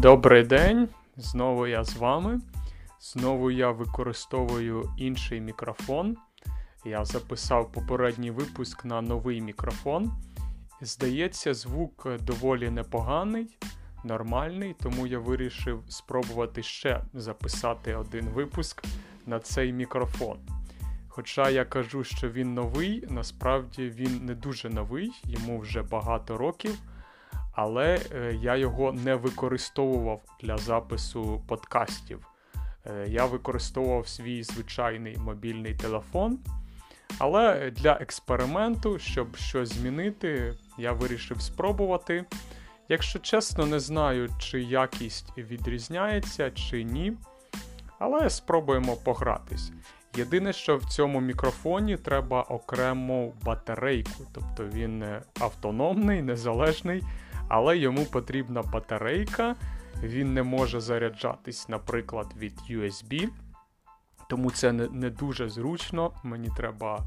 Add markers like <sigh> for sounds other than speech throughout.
Добрий день, знову я з вами. Знову я використовую інший мікрофон. Я записав попередній випуск на новий мікрофон. Здається, звук доволі непоганий, нормальний, тому я вирішив спробувати ще записати один випуск на цей мікрофон. Хоча я кажу, що він новий, насправді він не дуже новий, йому вже багато років але е, я його не використовував для запису подкастів. Е, я використовував свій звичайний мобільний телефон. Але для експерименту, щоб щось змінити, я вирішив спробувати. Якщо чесно, не знаю, чи якість відрізняється, чи ні. Але спробуємо погратись. Єдине, що в цьому мікрофоні треба окрему батарейку, тобто він автономний, незалежний але йому потрібна батарейка, він не може заряджатись, наприклад, від USB. Тому це не, дуже зручно. Мені треба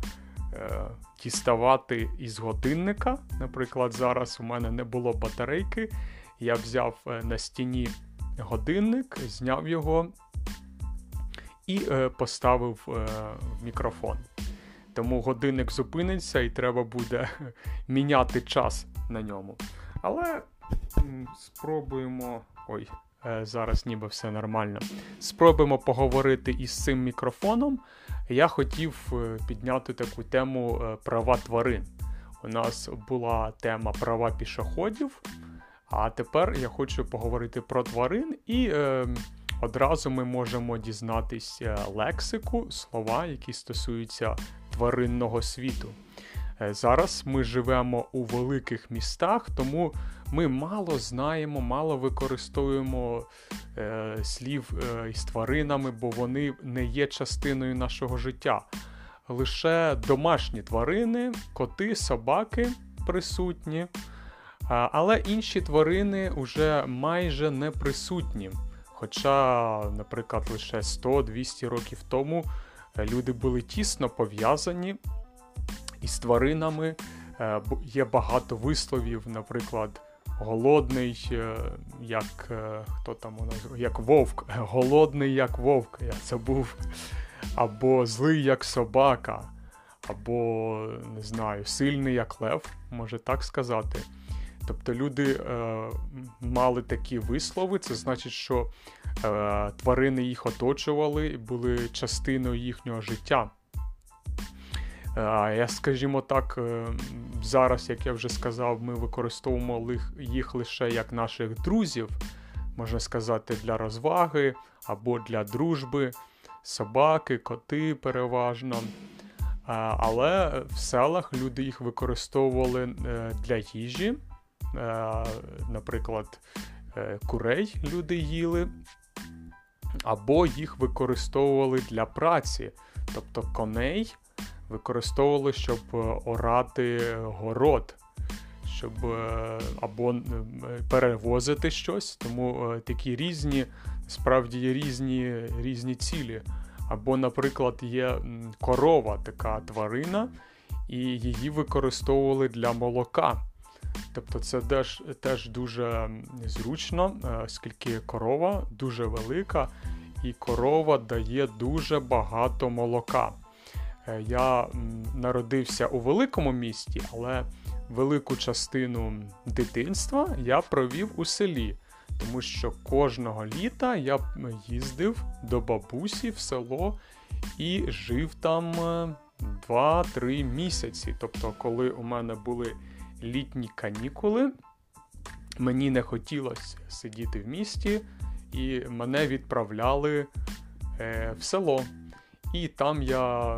е, діставати із годинника. Наприклад, зараз у мене не було батарейки. Я взяв е, на стіні годинник, зняв його і е, поставив е, мікрофон. Тому годинник зупиниться і треба буде <laughs> міняти час на ньому. Але спробуємо. Ой, е, зараз ніби все нормально. Спробуємо поговорити із цим мікрофоном. Я хотів е, підняти таку тему е, права тварин. У нас була тема права пішоходів, а тепер я хочу поговорити про тварин, і е, одразу ми можемо дізнатися лексику, слова, які стосуються тваринного світу. Е, зараз ми живемо у великих містах, тому ми мало знаємо, мало використовуємо е, слів е, із тваринами, бо вони не є частиною нашого життя. Лише домашні тварини, коти, собаки присутні. Але інші тварини вже майже не присутні. Хоча, наприклад, лише 100-200 років тому е, люди були тісно пов'язані із тваринами. Е, є багато висловів, наприклад, голодний, е, як е, хто там у нас, як вовк, голодний, як вовк, я забув, або злий, як собака, або не знаю, сильний, як лев, може так сказати. Тобто люди е, мали такі вислови, це значить, що е, тварини їх оточували і були частиною їхнього життя. Я, скажімо так, е, зараз, як я вже сказав, ми використовуємо їх лише як наших друзів, можна сказати, для розваги або для дружби, собаки, коти переважно. Але в селах люди їх використовували е, для їжі. Е, наприклад, курей люди їли, або їх використовували для праці, тобто коней використовували, щоб е, орати город, щоб е, або е, перевозити щось. Тому такі різні, справді є різні, різні цілі. Або, наприклад, є корова, така тварина, і її використовували для молока. Тобто це теж теж дуже зручно, оскільки корова дуже велика, і корова дає дуже багато молока. Е, я народився у великому місті, але велику частину дитинства я провів у селі, тому що кожного літа я їздив до бабусі в село і жив там 2-3 е, місяці. Тобто, коли у мене були літні канікули, мені не хотілося сидіти в місті, і мене відправляли е, в село. І там я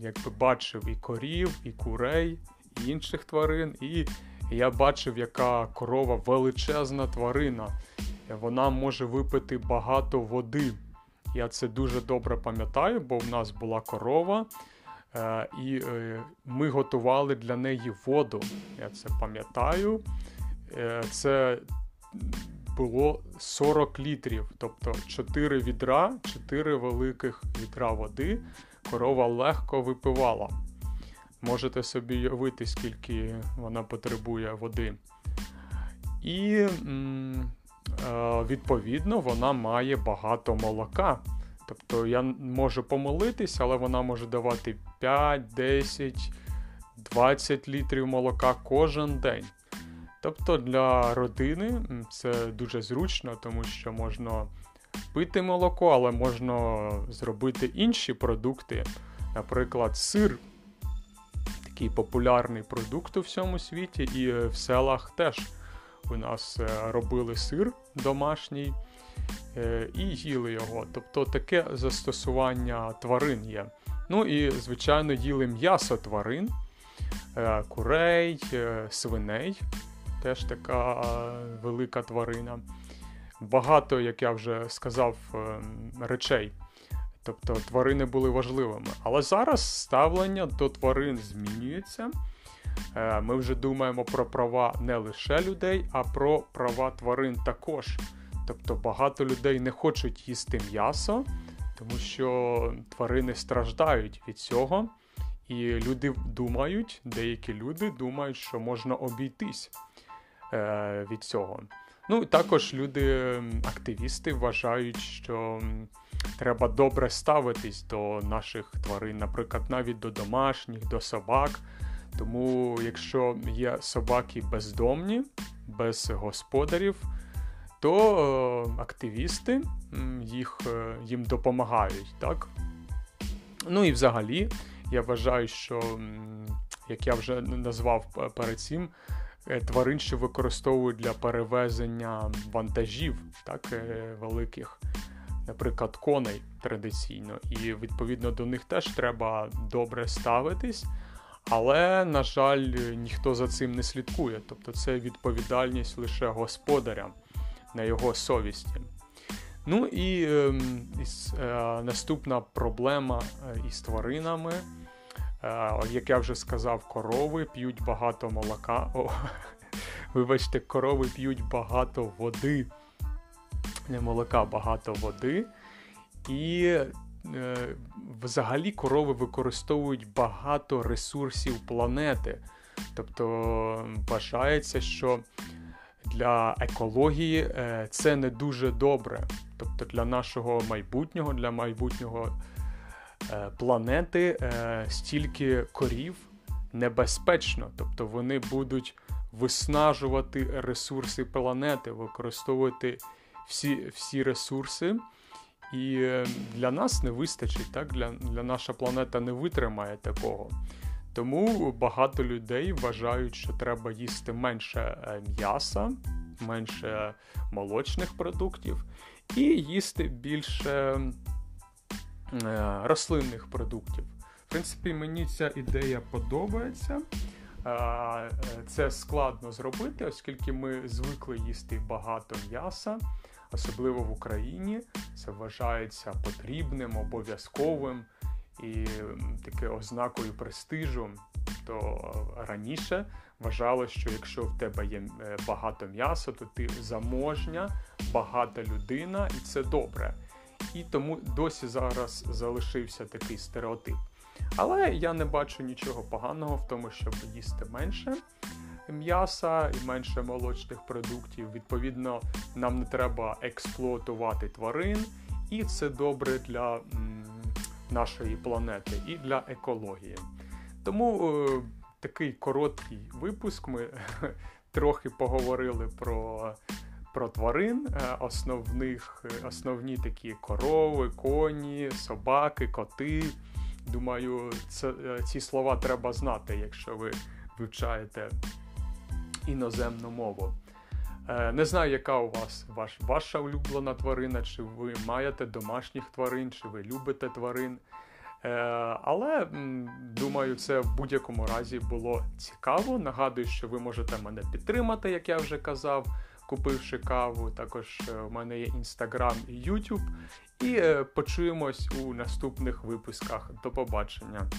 якби бачив і корів, і курей, і інших тварин. І я бачив, яка корова величезна тварина. Вона може випити багато води. Я це дуже добре пам'ятаю, бо в нас була корова, е, і е, ми готували для неї воду. Я це пам'ятаю. Е, це було 40 літрів, тобто 4 відра, 4 великих відра води корова легко випивала. Можете собі уявити, скільки вона потребує води. І відповідно, вона має багато молока. Тобто я можу помолитись, але вона може давати 5, 10, 20 літрів молока кожен день. Тобто для родини це дуже зручно, тому що можна пити молоко, але можна зробити інші продукти. Наприклад, сир такий популярний продукт у всьому світі, і в селах теж у нас е, робили сир домашній е, і їли його. Тобто таке застосування тварин є. Ну і, звичайно, їли м'ясо тварин, е, курей, свиней. Теж така велика тварина. Багато, як я вже сказав, речей. Тобто тварини були важливими. Але зараз ставлення до тварин змінюється. Е, ми вже думаємо про права не лише людей, а про права тварин також. Тобто багато людей не хочуть їсти м'ясо, тому що тварини страждають від цього. І люди думають, деякі люди думають, що можна обійтись е, від цього. Ну, також люди-активісти вважають, що треба добре ставитись до наших тварин, наприклад, навіть до домашніх, до собак. Тому, якщо є собаки бездомні, без господарів, то е, активісти їх, е, їм допомагають. так? Ну і взагалі, я вважаю, що, як я вже назвав перед цим, тварин, що використовують для перевезення вантажів так, великих, наприклад, коней традиційно. І відповідно до них теж треба добре ставитись. Але, на жаль, ніхто за цим не слідкує. Тобто це відповідальність лише господаря на його совісті. Ну і е, е, наступна проблема е, із тваринами. Е, як я вже сказав, корови п'ють багато молока. О, <laughs> Вибачте, корови п'ють багато води. Не молока, багато води. І Е, взагалі корови використовують багато ресурсів планети. Тобто вважається, що для екології е, це не дуже добре. Тобто для нашого майбутнього, для майбутнього планети стільки корів небезпечно. Тобто вони будуть виснажувати ресурси планети, використовувати всі, всі ресурси. І е, для нас не вистачить, так? Для, для наша планета не витримає такого. Тому багато людей вважають, що треба їсти менше е, м'яса, менше молочних продуктів і їсти більше е, рослинних продуктів. В принципі, мені ця ідея подобається. Це складно зробити, оскільки ми звикли їсти багато м'яса особливо в Україні, це вважається потрібним, обов'язковим і таке ознакою престижу. То раніше вважало, що якщо в тебе є е, багато м'яса, то ти заможня, багата людина, і це добре. І тому досі зараз залишився такий стереотип. Але я не бачу нічого поганого в тому, щоб їсти менше м'яса і менше молочних продуктів. Відповідно, нам не треба експлуатувати тварин, і це добре для нашої планети і для екології. Тому е, такий короткий випуск. Ми <laughs> трохи поговорили про. Про тварин, е, основних, основні такі корови, коні, собаки, коти. Думаю, це, е, ці слова треба знати, якщо ви вивчаєте іноземну мову. Е, не знаю, яка у вас ваш, ваша улюблена тварина, чи ви маєте домашніх тварин, чи ви любите тварин. Але думаю, це в будь-якому разі було цікаво. Нагадую, що ви можете мене підтримати, як я вже казав, купивши каву. Також е, в мене є Інстаграм і Ютуб. І почуємось у наступних випусках. До побачення.